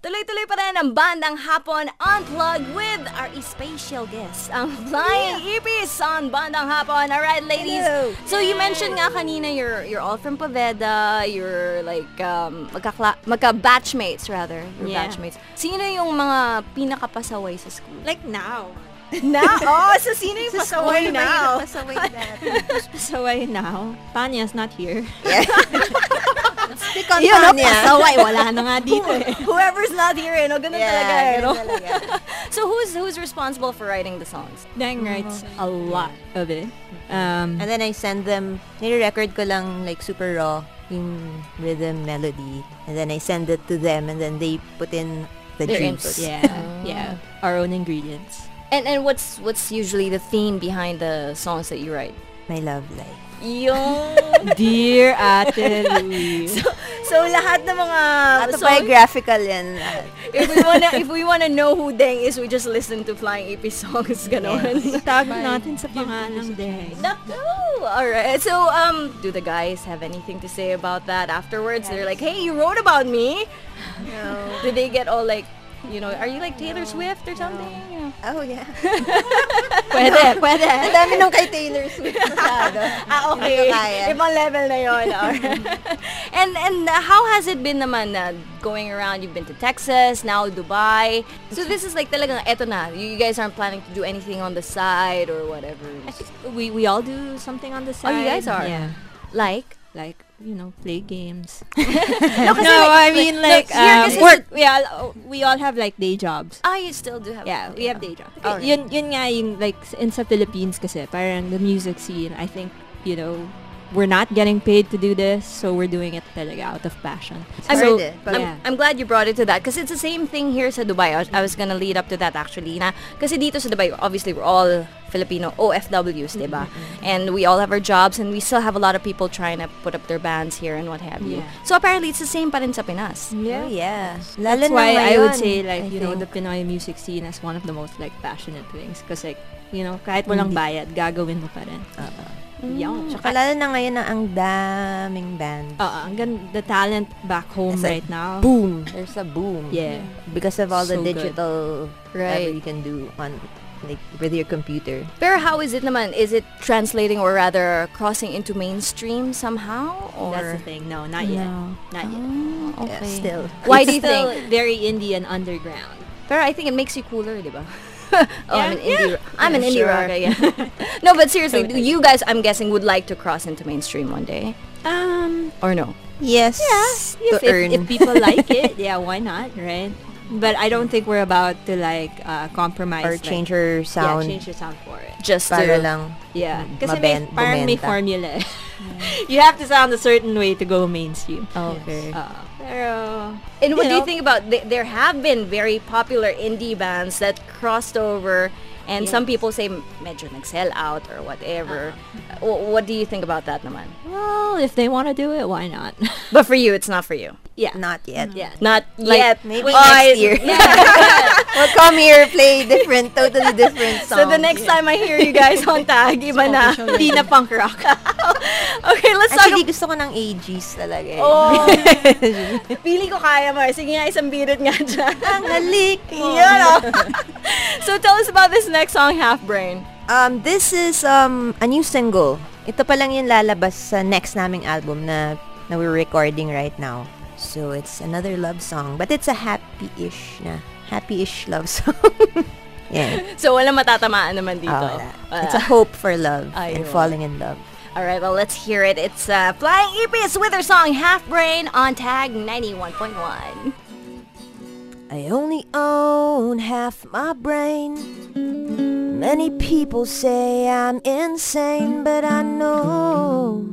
Tuloy-tuloy pa rin ang bandang hapon unplugged with our special guest, ang Flying Ipis on bandang hapon. Alright, ladies. Hello. So you mentioned nga kanina you're you're all from Poveda, you're like um, magka magka-batchmates rather, you're Yeah. batchmates. Sino yung mga pinakapasaway sa school? Like now. Na? Oh, so sino yung pasaway now? Pasaway dati. pasaway now. Tanya's not here. Stick on Yun, no, Tanya. Pasaway. Wala na nga dito eh. Whoever's not here, eh, no? Ganun Yeah, talaga, eh, no? talaga. So who's who's responsible for writing the songs? Dang writes a lot of it. Um, And then I send them, nire-record ko lang like super raw yung rhythm, melody. And then I send it to them and then they put in the Their juice. input. yeah, yeah. Our own ingredients. And and what's what's usually the theme behind the songs that you write? My love life. Yung Dear Ate Louie. so lahat ng mga Autobiographical yan. lahat. if we wanna if we wanna know who Deng is, we just listen to Flying Ipis songs, ganon. Tag natin sa pangalang Deng. Naku! Alright. So, um, do the guys have anything to say about that afterwards? They're like, hey, you wrote about me. No. Did they get all like, you know, are you like Taylor Swift or something? Yeah. Oh, yeah. Pwede, pwede. Ang dami nung kay Taylor Swift masyado. Ah, okay. Hindi. Ibang level na yun. And and uh, how has it been naman uh, going around? You've been to Texas, now Dubai. So this is like talagang eto na. You guys aren't planning to do anything on the side or whatever. I think we we all do something on the side. Oh, side. you guys are? Yeah. Like? Like, you know, play games. No, no, like- I mean no, like here um, kasi work. We all we all have like day jobs. Ah, you still do have Yeah, we have day jobs. Alright. Yun yun nga yung like in sa Philippines kasi parang the music scene, I think, you know, we're not getting paid to do this, so we're doing it talaga out of passion. I'm, so. I'm, yeah. I'm glad you brought it to that because it's the same thing here sa Dubai. I was, I was gonna lead up to that actually. Na, kasi dito sa Dubai, obviously we're all Filipino OFWs, diba? Mm-hmm. And we all have our jobs and we still have a lot of people trying to put up their bands here and what have you. Yeah. So apparently it's the same pa rin sa Pinas. Oh, yeah. yeah. Lalo That's why I would say like I you know the Pinoy music scene is one of the most like passionate things because like you know kahit mm-hmm. walang bayad gagawin mo pa rin. Uh-huh. Yung Tsaka lalo na ngayon na ang daming band. uh, ang gan- the talent back home It's like right now. Boom. There's a boom. Yeah. Because of all the So good. digital Right. whatever you can do on like with your computer. Pero how is it naman? Is it translating or rather crossing into mainstream somehow? Or That's the thing. No, not yet. Not yet. Oh, Yeah, okay. still. Why It's do you still think? very indie and underground? Pero I think it makes you cooler, di ba? Oh, I'm an Yeah, indie. I'm an indie sure. rocker. Yeah. no, but seriously, Totally. you guys, I'm guessing, would like to cross into mainstream one day, Um, or no? Yes. yes, To if, if people like it, yeah, why not, right? But I don't think we're about to like uh, compromise or like- change your sound Yeah, change your sound for it. Just para to, lang. Yeah, because may, parang may formula. eh. you have to sound a certain way to go mainstream. Okay. Uh, pero, And what do you think about? Th- there have been very popular indie bands that crossed over, and some people say medyo nag-sell out or whatever. Uh-huh. W- what do you think about that, naman? Well, if they want to do it, why not? But for you, it's not for you. yeah. Not yet. Mm-hmm. Yeah. Not Like, yet. maybe Oh, next I- year. we'll come here, play different, totally different songs. So the next time I hear you guys on tag, iba na. Hindi na punk rock. Actually, gusto ko ng AGs talaga eh. Oh, pili ko kaya mo. Sige nga, isang birit nga dyan. Ang halik mo. Yun, oh. so tell us about this next song, Half Brain. Um, this is um a new single. Ito pa lang yung lalabas sa next naming album na na we're recording right now. So it's another love song, but it's a happy-ish na happy-ish love song. yeah. So walang matatamaan naman dito. Ah, wala. Wala. It's a hope for love and Ayun. falling in love. All right, well, let's hear it. It's uh, Flying Ipis with her song Half Brain on tag 91.1. I only own half my brain. Many people say I'm insane, but I know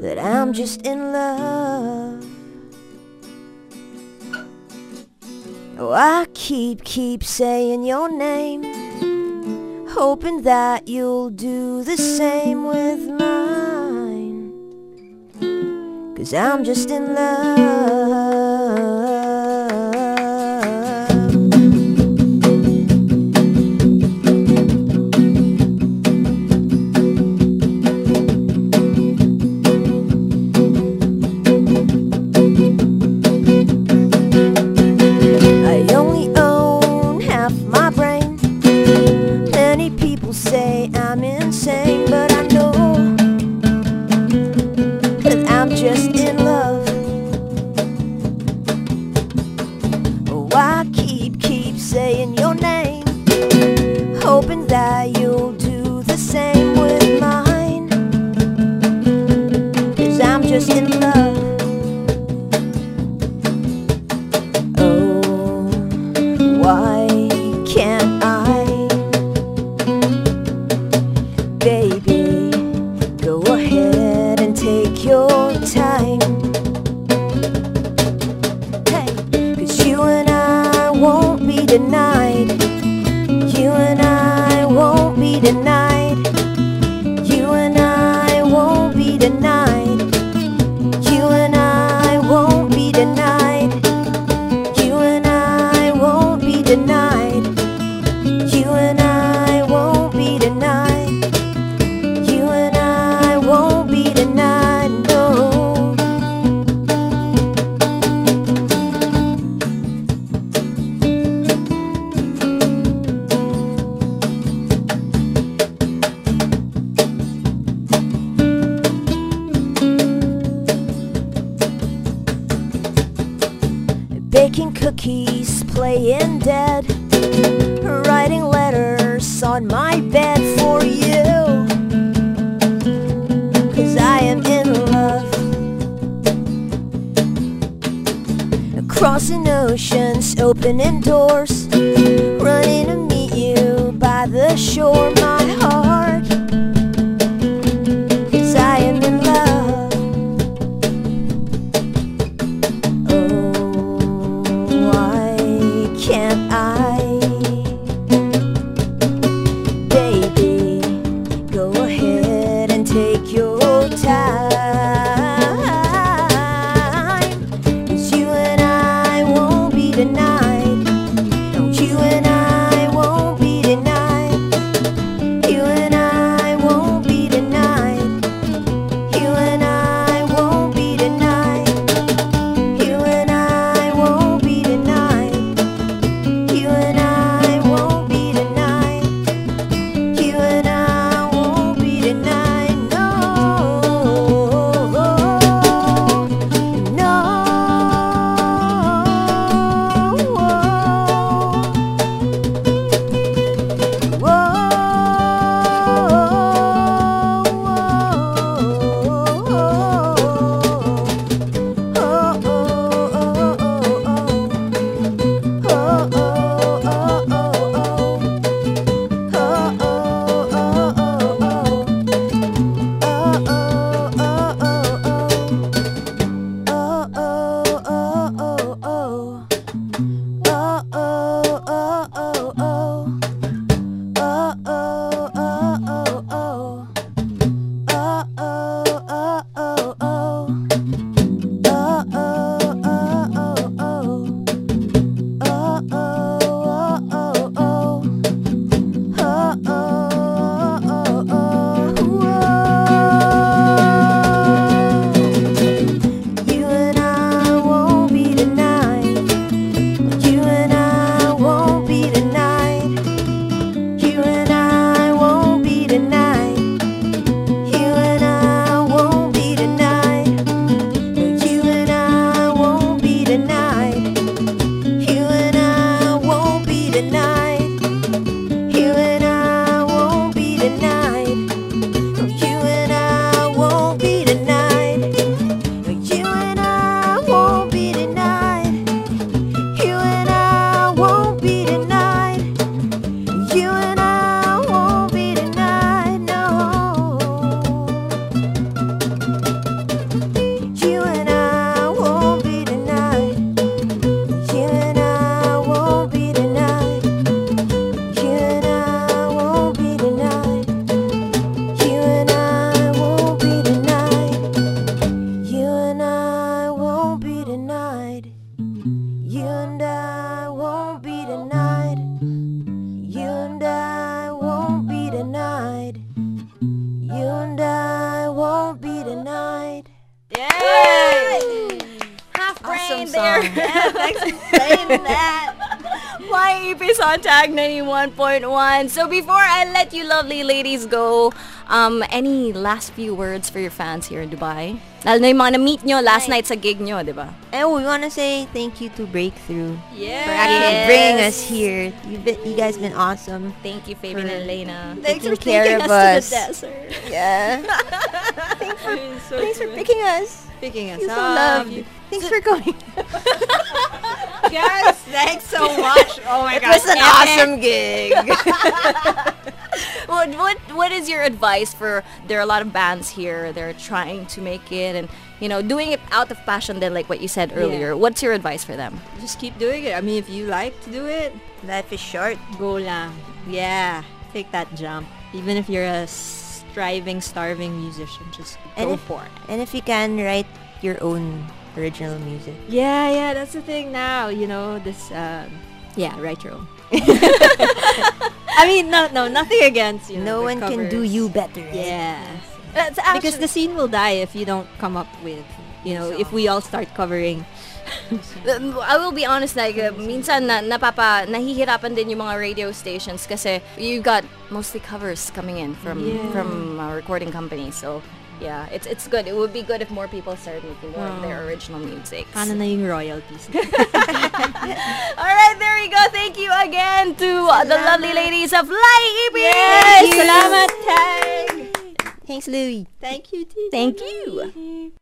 that I'm just in love. Oh, I keep, keep saying your name, hoping that you'll do the same with mine. Cause I'm just in love. I'm insane, but I know late. on my bed for you. Cause I am in love. Crossing oceans, opening doors, running to meet you by the shore. My on Tag 91.1. So before I let you lovely ladies go, um, any last few words for your fans here in Dubai? Lalo na yung mga na-meet nyo last night sa gig nyo, di ba? Eh, we want to say thank you to Breakthrough yes. for actually bringing us here. You've been, you guys been awesome. Thank you, Fabian and Elena. Thanks for taking us, us, to the desert. Yeah. thanks for, so thanks for picking us. Picking us He's up. So loved. Thanks so, for going. yes, thanks so much. Oh my it gosh. It was an awesome gig. what, what, what is your advice for, there are a lot of bands here, they're trying to make it and, you know, doing it out of passion then like what you said earlier. Yeah. What's your advice for them? Just keep doing it. I mean, if you like to do it, life is short. Go lang. Yeah, take that jump. Even if you're a striving, starving musician, just and go if, for it. And if you can, write your own original music. Yeah, yeah, that's the thing now. You know, this. Um, yeah, write your own. I mean, no, no, nothing against you. No know, the one can do you better. right? Yeah, That's because the scene will die if you don't come up with. You know, if we all start covering. I will be honest like uh, minsan na, napapa nahihirapan din yung mga radio stations kasi you got mostly covers coming in from Yeah. from uh, recording companies so yeah it's it's good it would be good if more people started making more of their original music Paano na yung royalties? all right there we go thank you again to uh, the lovely ladies of Flying Ipis Yes! Salamat, Tag! Thanks, Louie. Thank you. Thank you.